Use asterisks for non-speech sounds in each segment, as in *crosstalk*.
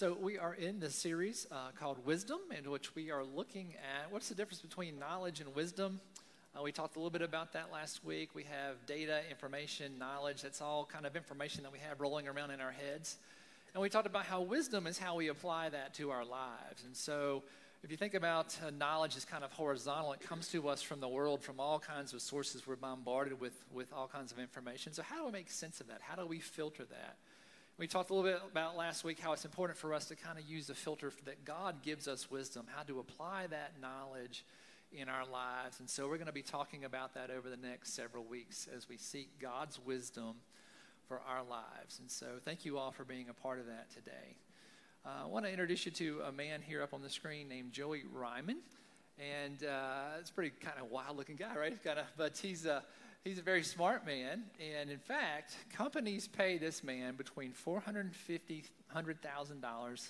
So, we are in this series uh, called Wisdom, in which we are looking at what's the difference between knowledge and wisdom. Uh, we talked a little bit about that last week. We have data, information, knowledge. That's all kind of information that we have rolling around in our heads. And we talked about how wisdom is how we apply that to our lives. And so, if you think about uh, knowledge as kind of horizontal, it comes to us from the world, from all kinds of sources. We're bombarded with, with all kinds of information. So, how do we make sense of that? How do we filter that? We talked a little bit about last week how it's important for us to kind of use the filter that God gives us wisdom, how to apply that knowledge in our lives. And so we're going to be talking about that over the next several weeks as we seek God's wisdom for our lives. And so thank you all for being a part of that today. Uh, I want to introduce you to a man here up on the screen named Joey Reiman. And uh, it's a pretty kind of wild looking guy, right? Kind of, but he's a. Uh, He's a very smart man, and in fact, companies pay this man between $450,000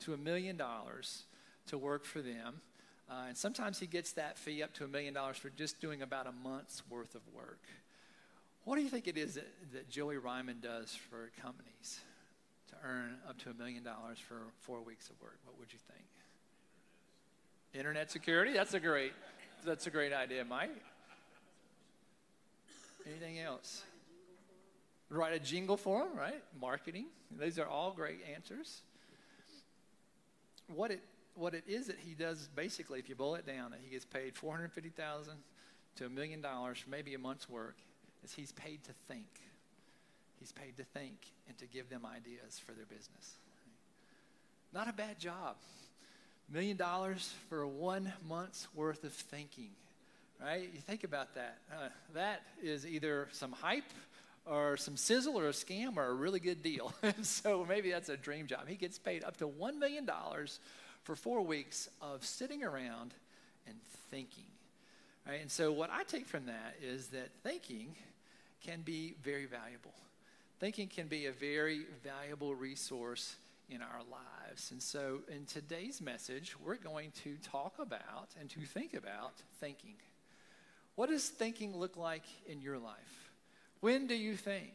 to a million dollars to work for them. Uh, and sometimes he gets that fee up to a million dollars for just doing about a month's worth of work. What do you think it is that, that Joey Reiman does for companies to earn up to a million dollars for four weeks of work? What would you think? Internet security? That's a great, that's a great idea, Mike. Anything else? Write a jingle for them, right? Marketing. These are all great answers. What it what it is that he does basically, if you boil it down, that he gets paid four hundred fifty thousand to a million dollars for maybe a month's work, is he's paid to think. He's paid to think and to give them ideas for their business. Not a bad job. Million dollars for one month's worth of thinking right? You think about that. Uh, that is either some hype or some sizzle or a scam or a really good deal. *laughs* so maybe that's a dream job. He gets paid up to $1 million for four weeks of sitting around and thinking. Right? And so what I take from that is that thinking can be very valuable. Thinking can be a very valuable resource in our lives. And so in today's message, we're going to talk about and to think about thinking. What does thinking look like in your life? When do you think?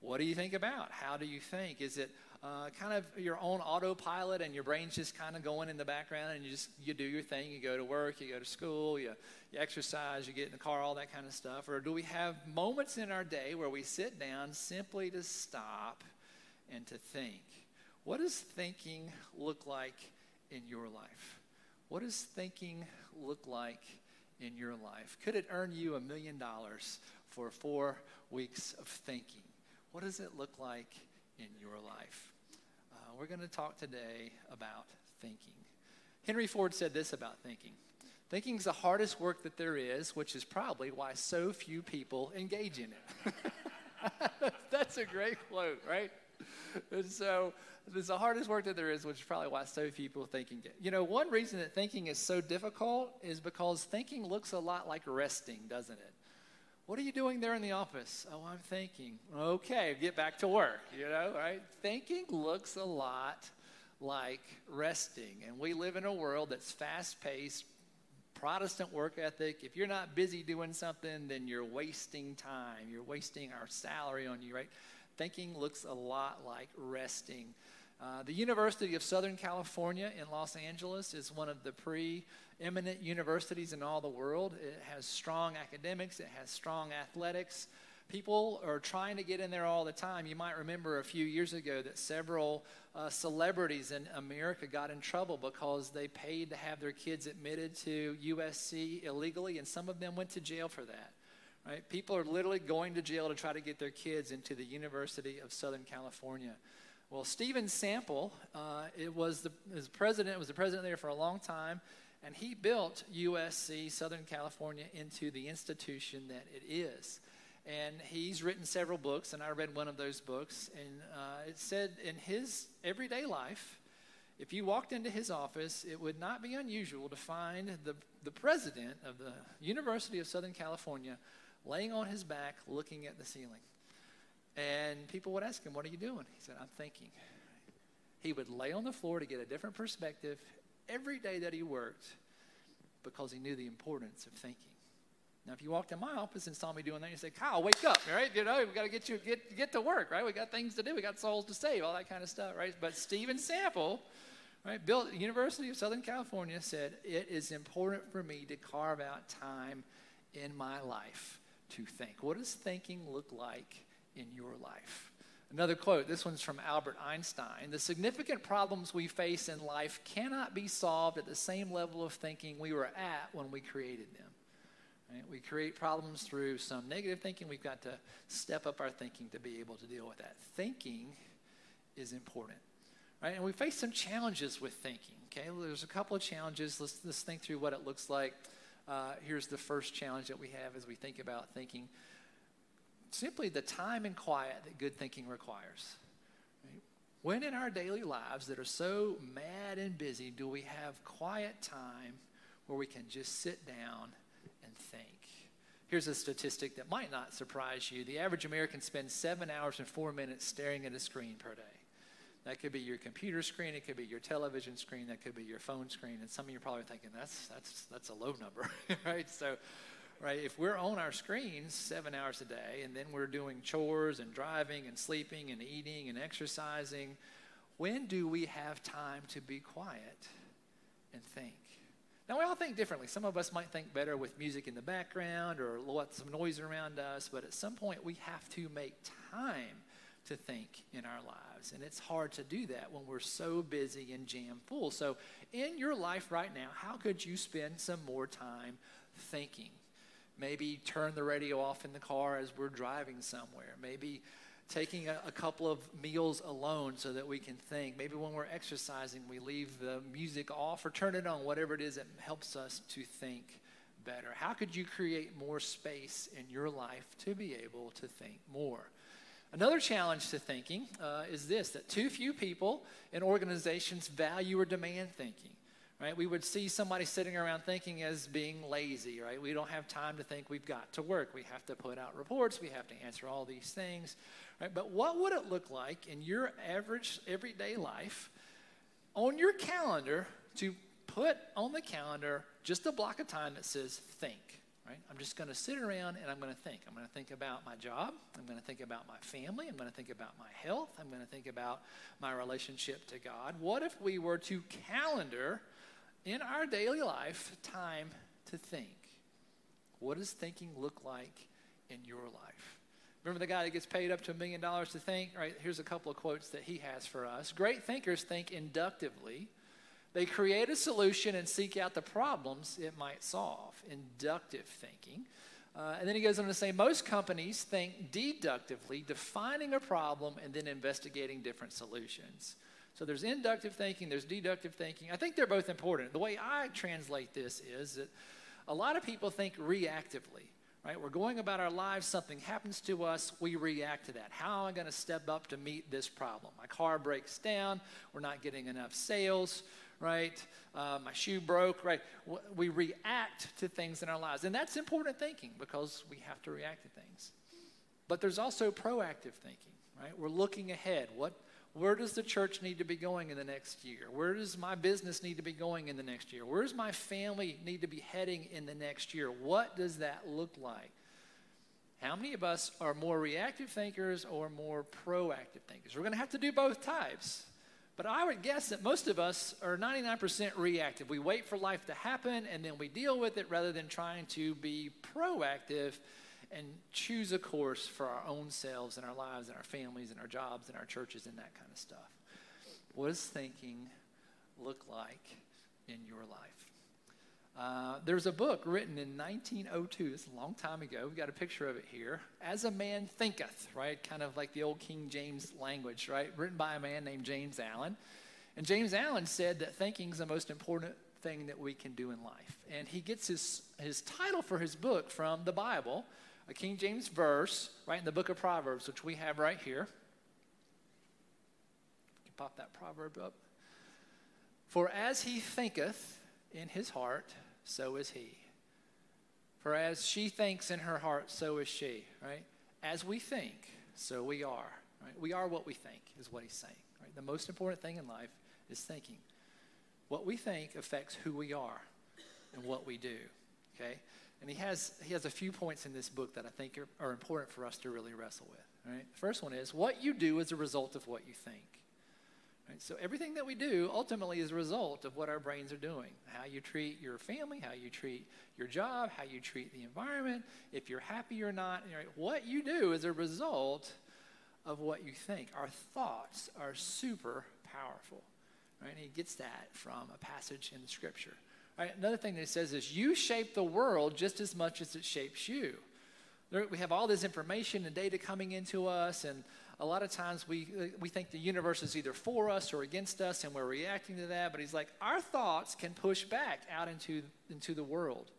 What do you think about? How do you think? Is it uh, kind of your own autopilot and your brain's just kind of going in the background and you just you do your thing you go to work you go to school you, you exercise you get in the car all that kind of stuff or do we have moments in our day where we sit down simply to stop and to think what does thinking look like in your life what does thinking look like in your life? Could it earn you a million dollars for four weeks of thinking? What does it look like in your life? Uh, we're going to talk today about thinking. Henry Ford said this about thinking Thinking is the hardest work that there is, which is probably why so few people engage in it. *laughs* That's a great quote, right? *laughs* And so it's the hardest work that there is, which is probably why so few people thinking. Get. You know, one reason that thinking is so difficult is because thinking looks a lot like resting, doesn't it? What are you doing there in the office? Oh, I'm thinking. Okay, get back to work, you know, right? Thinking looks a lot like resting. And we live in a world that's fast paced, Protestant work ethic. If you're not busy doing something, then you're wasting time. You're wasting our salary on you, right? Thinking looks a lot like resting. Uh, the University of Southern California in Los Angeles is one of the preeminent universities in all the world. It has strong academics, it has strong athletics. People are trying to get in there all the time. You might remember a few years ago that several uh, celebrities in America got in trouble because they paid to have their kids admitted to USC illegally, and some of them went to jail for that. Right? People are literally going to jail to try to get their kids into the University of Southern California. Well, Steven Sample, uh, it was the president was the president there for a long time, and he built USC Southern California into the institution that it is. And he's written several books, and I read one of those books, and uh, it said in his everyday life, if you walked into his office, it would not be unusual to find the, the president of the University of Southern California laying on his back, looking at the ceiling. And people would ask him, What are you doing? He said, I'm thinking. He would lay on the floor to get a different perspective every day that he worked because he knew the importance of thinking. Now, if you walked in my office and saw me doing that, you say, Kyle, wake up, right? You know, we've got to get you get get to work, right? We got things to do, we got souls to save, all that kind of stuff, right? But Steven Sample, right, built University of Southern California, said it is important for me to carve out time in my life to think. What does thinking look like in your life? Another quote, this one's from Albert Einstein. The significant problems we face in life cannot be solved at the same level of thinking we were at when we created them. Right? We create problems through some negative thinking. We've got to step up our thinking to be able to deal with that. Thinking is important. Right? And we face some challenges with thinking. Okay, well, there's a couple of challenges. Let's, let's think through what it looks like. Uh, here's the first challenge that we have as we think about thinking simply the time and quiet that good thinking requires. Right? When in our daily lives that are so mad and busy do we have quiet time where we can just sit down and think? Here's a statistic that might not surprise you. The average American spends seven hours and four minutes staring at a screen per day. That could be your computer screen, it could be your television screen, that could be your phone screen. And some of you are probably thinking, that's, that's, that's a low number, *laughs* right? So right? If we're on our screens seven hours a day and then we're doing chores and driving and sleeping and eating and exercising, when do we have time to be quiet and think? Now, we all think differently. Some of us might think better with music in the background or lots of noise around us, but at some point we have to make time to think in our lives. And it's hard to do that when we're so busy and jam full. So, in your life right now, how could you spend some more time thinking? Maybe turn the radio off in the car as we're driving somewhere. Maybe taking a, a, couple of meals alone so that we can think. Maybe when we're exercising, we leave the music off or turn it on, whatever it is that helps us to think better. How could you create more space in your life to be able to think more? Another challenge to thinking uh, is this that too few people in organizations value or demand thinking right? We would see somebody sitting around thinking as being lazy, right? We don't have time to think. We've got to work. We have to put out reports. We have to answer all these things, right? But what would it look like in your average everyday life on your calendar to put on the calendar just a block of time that says think? Right? I'm just going to sit around and I'm going to think. I'm going to think about my job. I'm going to think about my family. I'm going to think about my health. I'm going to think about my relationship to God. What if we were to calendar in our daily life time to think. What does thinking look like in your life? Remember the guy that gets paid up to a million dollars to think? Right, here's a couple of quotes that he has for us. Great thinkers think inductively. They create a solution and seek out the problems it might solve. Inductive thinking. Uh, and then he goes on to say most companies think deductively, defining a problem and then investigating different solutions. So there's inductive thinking, there's deductive thinking. I think they're both important. The way I translate this is that a lot of people think reactively, right? We're going about our lives, something happens to us, we react to that. How am I going to step up to meet this problem? My car breaks down, we're not getting enough sales, right? Uh, my shoe broke, right? We react to things in our lives. And that's important thinking because we have to react to things. But there's also proactive thinking, right? We're looking ahead. What where does the church need to be going in the next year? Where does my business need to be going in the next year? Where does my family need to be heading in the next year? What does that look like? How many of us are more reactive thinkers or more proactive thinkers? We're going to have to do both types. But I would guess that most of us are 99% reactive. We wait for life to happen and then we deal with it rather than trying to be proactive and choose a course for our own selves and our lives and our families and our jobs and our churches and that kind of stuff. What does thinking look like in your life? Uh, there's a book written in 1902. It's a long time ago. We've got a picture of it here. As a Man Thinketh, right? Kind of like the old King James language, right? Written by a man named James Allen. And James Allen said that thinking is the most important thing that we can do in life. And he gets his, his title for his book from the Bible, a King James verse, right in the book of Proverbs, which we have right here. You pop that proverb up. For as he thinketh in his heart, so is he. For as she thinks in her heart, so is she, right? As we think, so we are. Right? We are what we think, is what he's saying. Right? The most important thing in life is thinking. What we think affects who we are and what we do. Okay? And he has, he has a few points in this book that I think are, are important for us to really wrestle with. Right? The first one is what you do is a result of what you think. Right? So everything that we do ultimately is a result of what our brains are doing. How you treat your family, how you treat your job, how you treat the environment, if you're happy or not. Right? What you do is a result of what you think. Our thoughts are super powerful. Right? And he gets that from a passage in the scripture. Right? Another thing that he says is you shape the world just as much as it shapes you. We have all this information and data coming into us, and a lot of times we, uh, we think the universe is either for us or against us, and we're reacting to that. But he's like, our thoughts can push back out into, into the world.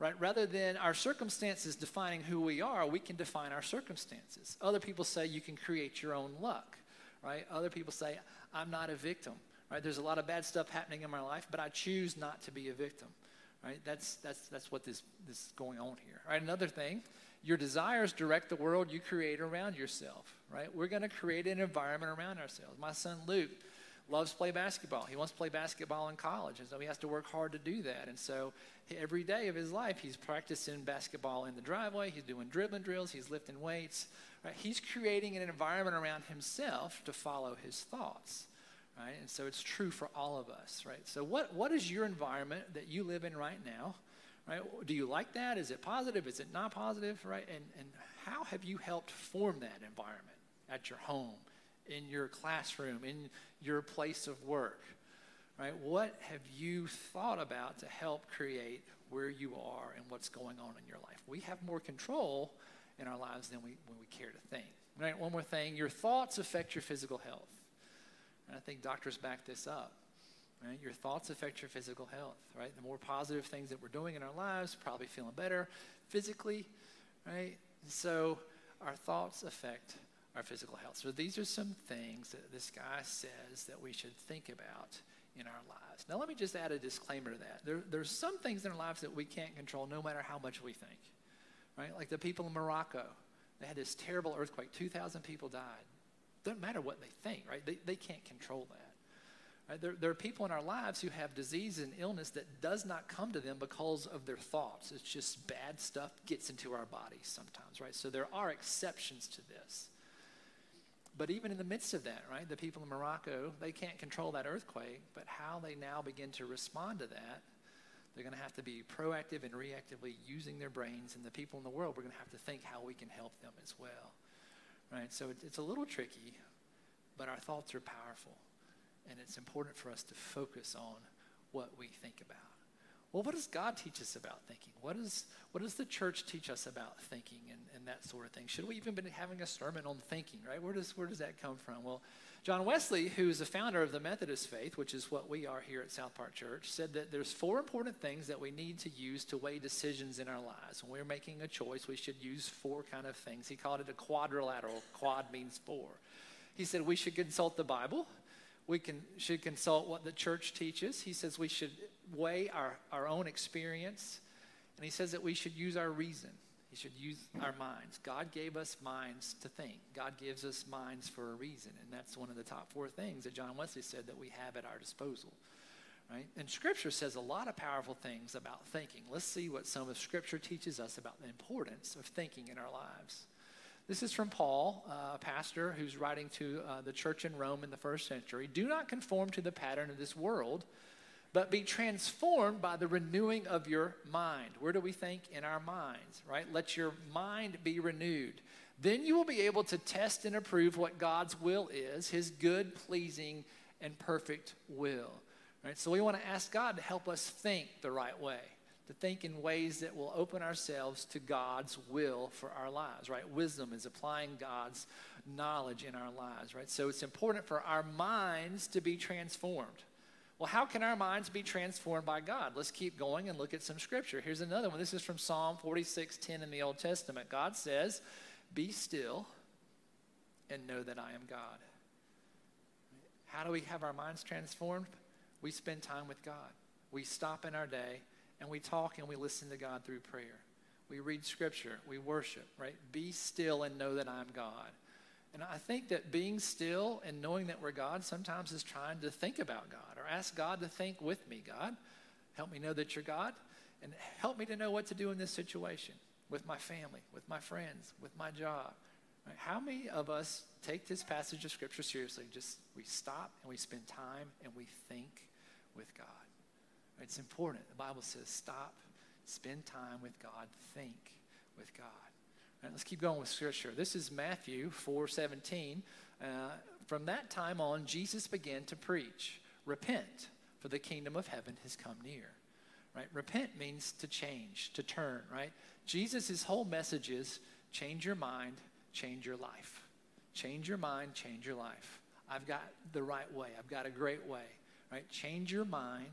Right? Rather than our circumstances defining who we are, we can define our circumstances. Other people say you can create your own luck. Right? Other people say, I'm not a victim. Right? There's a lot of bad stuff happening in my life, but I choose not to be a victim. Right? That's, that's, that's what this, this is going on here. Right? Another thing, your desires direct the world you create around yourself. Right? We're going to create an environment around ourselves. My son Luke loves to play basketball. He wants to play basketball in college, and so he has to work hard to do that. And so every day of his life, he's practicing basketball in the driveway. He's doing dribbling drills. He's lifting weights. Right? He's creating an environment around himself to follow his thoughts right? And so it's true for all of us, right? So what, what is your environment that you live in right now, right? Do you like that? Is it positive? Is it not positive, right? And, and how have you helped form that environment at your home, in your classroom, in your place of work, right? What have you thought about to help create where you are and what's going on in your life? We have more control in our lives than we, when we care to think. Right? One more thing, your thoughts affect your physical health. And I think doctors back this up. Right? Your thoughts affect your physical health, right? The more positive things that we're doing in our lives, probably feeling better physically, right? so our thoughts affect our physical health. So these are some things that this guy says that we should think about in our lives. Now, let me just add a disclaimer to that. There, there's some things in our lives that we can't control no matter how much we think, right? Like the people in Morocco, they had this terrible earthquake, 2,000 people died. Doesn't matter what they think, right? They, they can't control that. Right? There, there are people in our lives who have disease and illness that does not come to them because of their thoughts. It's just bad stuff gets into our bodies sometimes, right? So there are exceptions to this. But even in the midst of that, right, the people in Morocco, they can't control that earthquake, but how they now begin to respond to that, they're going to have to be proactive and reactively using their brains. And the people in the world, we're going to have to think how we can help them as well right? So it, it's a little tricky, but our thoughts are powerful. And it's important for us to focus on what we think about. Well, what does God teach us about thinking? What, is, what does the church teach us about thinking and, and that sort of thing? Should we even be having a sermon on thinking, right? Where does, where does that come from? Well, John Wesley, who's the founder of the Methodist faith, which is what we are here at SouthPark Church, said that there's four important things that we need to use to weigh decisions in our lives. When we're making a choice, we should use four kind of things. He called it a quadrilateral. Quad means four. He said we should consult the Bible. We can, should consult what the church teaches. He says we should weigh our, our own experience. And he says that we should use our reason. We should use our minds. God gave us minds to think. God gives us minds for a reason. And that's one of the top four things that John Wesley said that we have at our disposal. Right? And Scripture says a lot of powerful things about thinking. Let's see what some of Scripture teaches us about the importance of thinking in our lives. This is from Paul, uh, a pastor who's writing to uh, the church in Rome in the first century. Do not conform to the pattern of this world but be transformed by the renewing of your mind. Where do we think? In our minds, right? Let your mind be renewed. Then you will be able to test and approve what God's will is, his good, pleasing, and perfect will. Right? So we want to ask God to help us think the right way, to think in ways that will open ourselves to God's will for our lives, right? Wisdom is applying God's knowledge in our lives, right? So it's important for our minds to be transformed. Well, how can our minds be transformed by God? Let's keep going and look at some scripture. Here's another one. This is from Psalm 46 10 in the Old Testament. God says, Be still and know that I am God. How do we have our minds transformed? We spend time with God. We stop in our day and we talk and we listen to God through prayer. We read scripture, we worship, right? Be still and know that I'm God. And I think that being still and knowing that we're God sometimes is trying to think about God or ask God to think with me. God, help me know that you're God. And help me to know what to do in this situation with my family, with my friends, with my job. Right? How many of us take this passage of Scripture seriously? Just we stop and we spend time and we think with God. It's important. The Bible says stop, spend time with God, think with God. Let's keep going with Scripture. This is Matthew 4 17. Uh, from that time on, Jesus began to preach Repent, for the kingdom of heaven has come near. Right? Repent means to change, to turn, right? Jesus' whole message is change your mind, change your life. Change your mind, change your life. I've got the right way. I've got a great way. Right? Change your mind,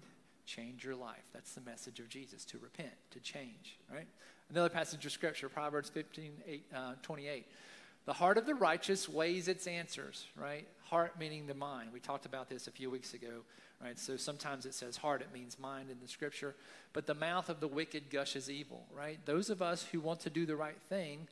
change your life. That's the message of Jesus to repent, to change. Right? Another passage of scripture, Proverbs 15, 8, uh, 28. The heart of the righteous weighs its answers, right? Heart meaning the mind. We talked about this a few weeks ago, right? So sometimes it says heart, it means mind in the scripture. But the mouth of the wicked gushes evil, right? Those of us who want to do the right thing,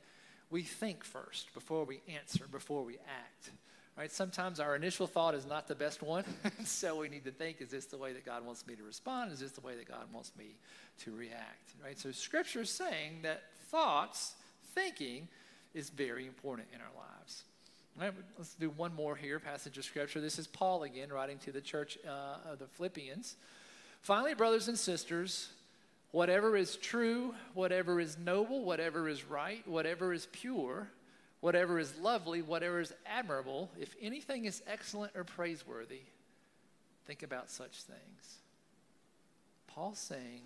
we think first before we answer, before we act. Right? Sometimes our initial thought is not the best one, *laughs* so we need to think: Is this the way that God wants me to respond? Is this the way that God wants me to react? Right. So Scripture is saying that thoughts, thinking, is very important in our lives. Right, let's do one more here passage of Scripture. This is Paul again writing to the church uh, of the Philippians. Finally, brothers and sisters, whatever is true, whatever is noble, whatever is right, whatever is pure, whatever is lovely, whatever is admirable, if anything is excellent or praiseworthy, think about such things. Paul's saying,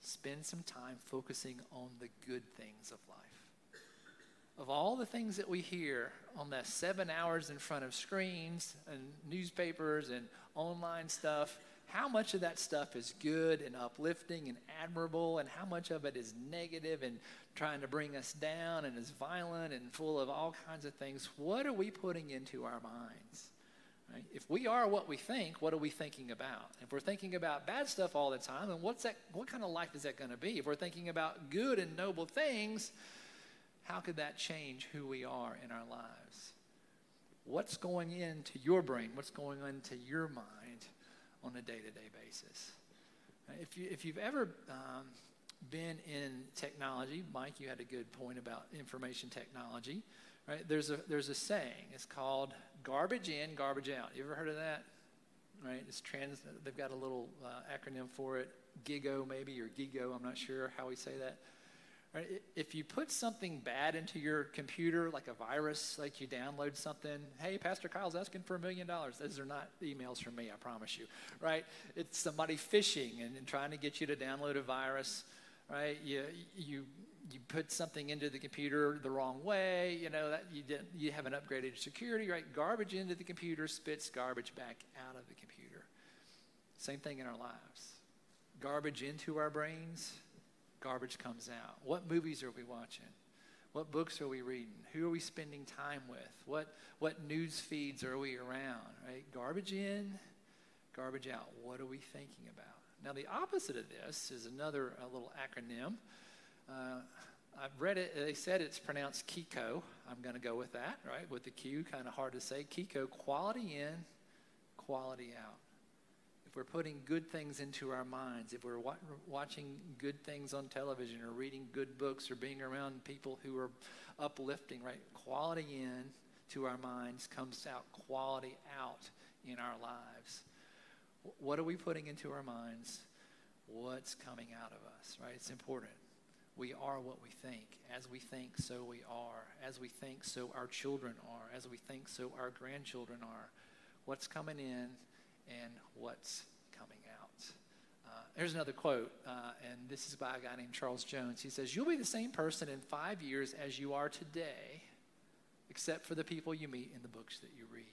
spend some time focusing on the good things of life. Of all the things that we hear on that seven hours in front of screens and newspapers and online stuff, how much of that stuff is good and uplifting and admirable, and how much of it is negative and trying to bring us down and is violent and full of all kinds of things? What are we putting into our minds? Right? If we are what we think, what are we thinking about? If we're thinking about bad stuff all the time, then what's that? What kind of life is that going to be? If we're thinking about good and noble things, how could that change who we are in our lives? What's going into your brain? What's going into your mind? On a day to day basis. If, you, if you've ever um, been in technology, Mike, you had a good point about information technology, right? There's a, there's a saying, it's called garbage in, garbage out. You ever heard of that? Right? It's trans, they've got a little uh, acronym for it, GIGO maybe, or GIGO, I'm not sure how we say that. Right? If you put something bad into your computer, like a virus, like you download something, hey, Pastor Kyle's asking for a million dollars. Those are not emails from me, I promise you, right? It's somebody phishing and, and trying to get you to download a virus, right? You, you, you put something into the computer the wrong way, you know, that you, didn't, you haven't upgraded security, right? Garbage into the computer spits garbage back out of the computer. Same thing in our lives. Garbage into our brains, garbage comes out. What movies are we watching? What books are we reading? Who are we spending time with? What, what news feeds are we around? Right? Garbage in, garbage out. What are we thinking about? Now, the opposite of this is another little acronym. Uh, I've read it. They said it's pronounced Kiko. I'm going to go with that, right? With the Q, kind of hard to say. Kiko, quality in, quality out if we're putting good things into our minds, if we're wa- watching good things on television or reading good books or being around people who are uplifting, right? Quality in to our minds comes out quality out in our lives. What are we putting into our minds? What's coming out of us, right? It's important. We are what we think. As we think, so we are. As we think, so our children are. As we think, so our grandchildren are. What's coming in and what's coming out. Uh, there's another quote, uh, and this is by a guy named Charles Jones. He says, You'll be the same person in five years as you are today, except for the people you meet in the books that you read.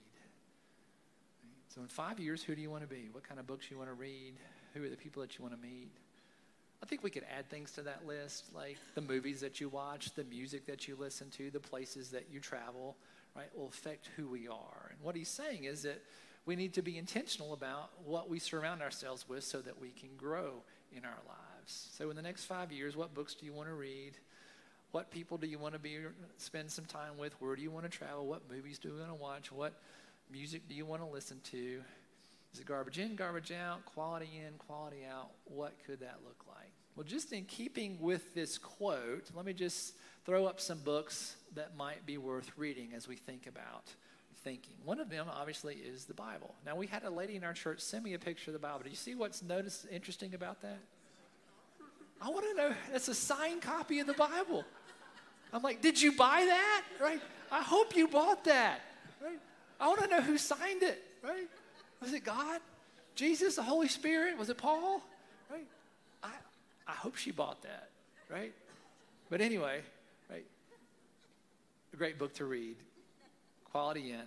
So, in five years, who do you want to be? What kind of books you want to read? Who are the people that you want to meet? I think we could add things to that list, like the movies that you watch, the music that you listen to, the places that you travel, right, will affect who we are. And what he's saying is that we need to be intentional about what we surround ourselves with so that we can grow in our lives. So, in the next five years, what books do you want to read? What people do you want to be spend some time with? Where do you want to travel? What movies do you want to watch? What music do you want to listen to? Is it garbage in, garbage out, quality in, quality out? What could that look like? Well, just in keeping with this quote, let me just throw up some books that might be worth reading as we think about thinking. One of them, obviously, is the Bible. Now, we had a lady in our church send me a picture of the Bible. Do you see what's noticed interesting about that? I want to know. That's a signed copy of the Bible. I'm like, did you buy that? Right? I hope you bought that. Right? I want to know who signed it. Right? Was it God? Jesus, the Holy Spirit? Was it Paul? Right? I, I hope she bought that. Right? But anyway, right? A great book to read. Quality in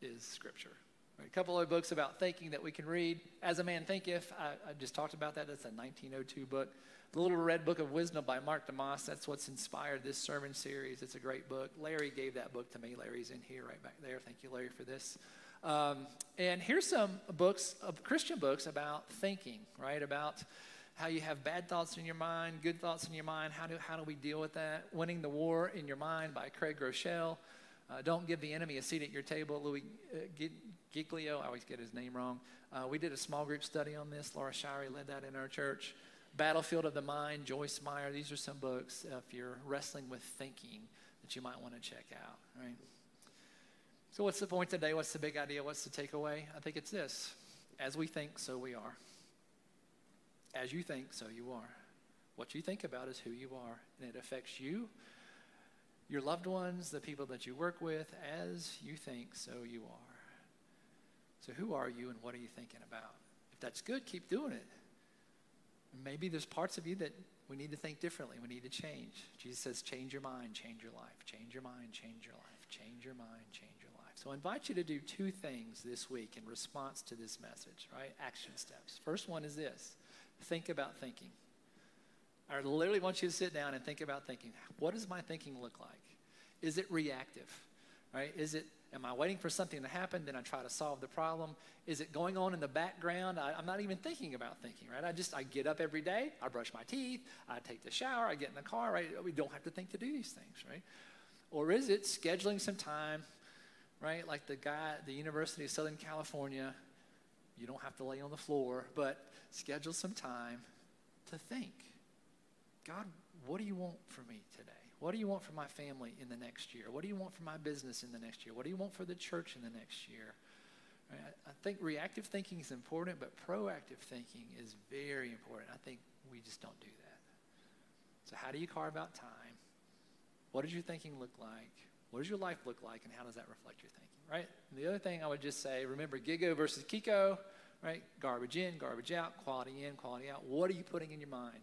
is Scripture. Right? A couple of books about thinking that we can read. As a Man Thinketh, I, I just talked about that. That's a 1902 book. The Little Red Book of Wisdom by Mark DeMoss, that's what's inspired this sermon series. It's a great book. Larry gave that book to me. Larry's in here right back there. Thank you, Larry, for this. Um, and here's some books, of Christian books about thinking, right? About how you have bad thoughts in your mind, good thoughts in your mind. How do, how do we deal with that? Winning the War in Your Mind by Craig Groeschel. Uh, Don't Give the Enemy a Seat at Your Table, Louie uh, Giglio. I always get his name wrong. Uh, we did a small group study on this. Laura Shirey led that in our church. Battlefield of the Mind, Joyce Meyer. These are some books uh, if you're wrestling with thinking that you might want to check out, right? So, what's the point today? What's the big idea? What's the takeaway? I think it's this as we think, so we are. As you think, so you are. What you think about is who you are, and it affects you, your loved ones, the people that you work with. As you think, so you are. So, who are you and what are you thinking about? If that's good, keep doing it. Maybe there's parts of you that we need to think differently. We need to change. Jesus says, change your mind, change your life. Change your mind, change your life. Change your mind, change your life. So I invite you to do two things this week in response to this message, right? Action steps. First one is this think about thinking. I literally want you to sit down and think about thinking. What does my thinking look like? Is it reactive? Right? Is it Am I waiting for something to happen? Then I try to solve the problem. Is it going on in the background? I, am not even thinking about thinking, right? I just, I get up every day, I brush my teeth, I take the shower, I get in the car, right? We don't have to think to do these things, right? Or is it scheduling some time, right? Like the guy at the University of Southern California, you don't have to lay on the floor, but schedule some time to think. God, what do you want for me today? What do you want for my family in the next year? What do you want for my business in the next year? What do you want for the church in the next year? Right? I think reactive thinking is important, but proactive thinking is very important. I think we just don't do that. So, how do you carve out time? What does your thinking look like? What does your life look like, and how does that reflect your thinking? Right? And the other thing I would just say remember Gigo versus Kiko, right? Garbage in, garbage out, quality in, quality out. What are you putting in your mind?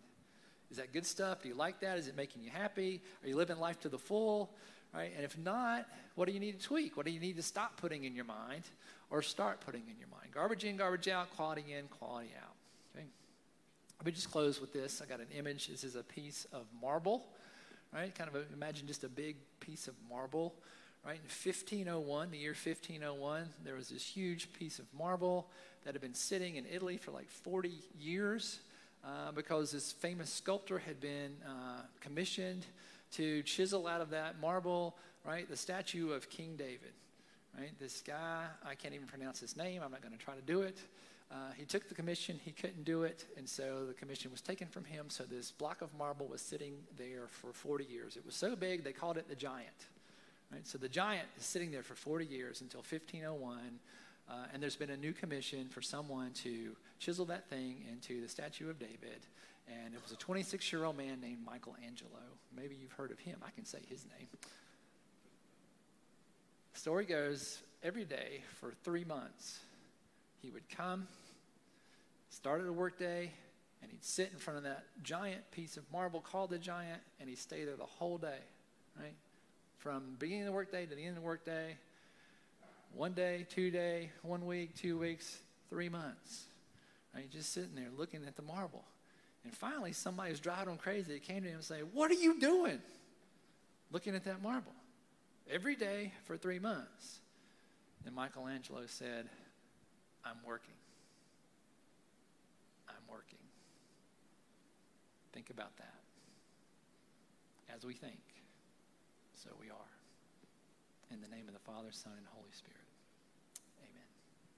Is that good stuff? Do you like that? Is it making you happy? Are you living life to the full? Right? And if not, what do you need to tweak? What do you need to stop putting in your mind or start putting in your mind? Garbage in, garbage out, quality in, quality out. Okay? Let me just close with this. I got an image. This is a piece of marble, right? Kind of a, imagine just a big piece of marble, right? In 1501, the year 1501, there was this huge piece of marble that had been sitting in Italy for like 40 years uh, because this famous sculptor had been uh, commissioned to chisel out of that marble, right, the statue of King David. Right, this guy, I can't even pronounce his name. I'm not going to try to do it. Uh, he took the commission, he couldn't do it, and so the commission was taken from him. So this block of marble was sitting there for 40 years. It was so big they called it the giant. Right? So the giant is sitting there for 40 years until 1501 uh, and there's been a new commission for someone to chisel that thing into the statue of David. And it was a 26 year old man named Michelangelo. Maybe you've heard of him. I can say his name. Story goes every day for three months, he would come, start at a work day, and he'd sit in front of that giant piece of marble called the giant, and he'd stay there the whole day, right? From beginning of the workday to the end of the workday, one day, two day, one week, two weeks, three months. Right? Just sitting there looking at the marble. And finally, somebody was driving him crazy. They came to him and said, What are you doing? Looking at that marble. Every day for three months. And Michelangelo said, I'm working. I'm working. Think about that. As we think, so we are. In the name of the Father, Son, and Holy Spirit.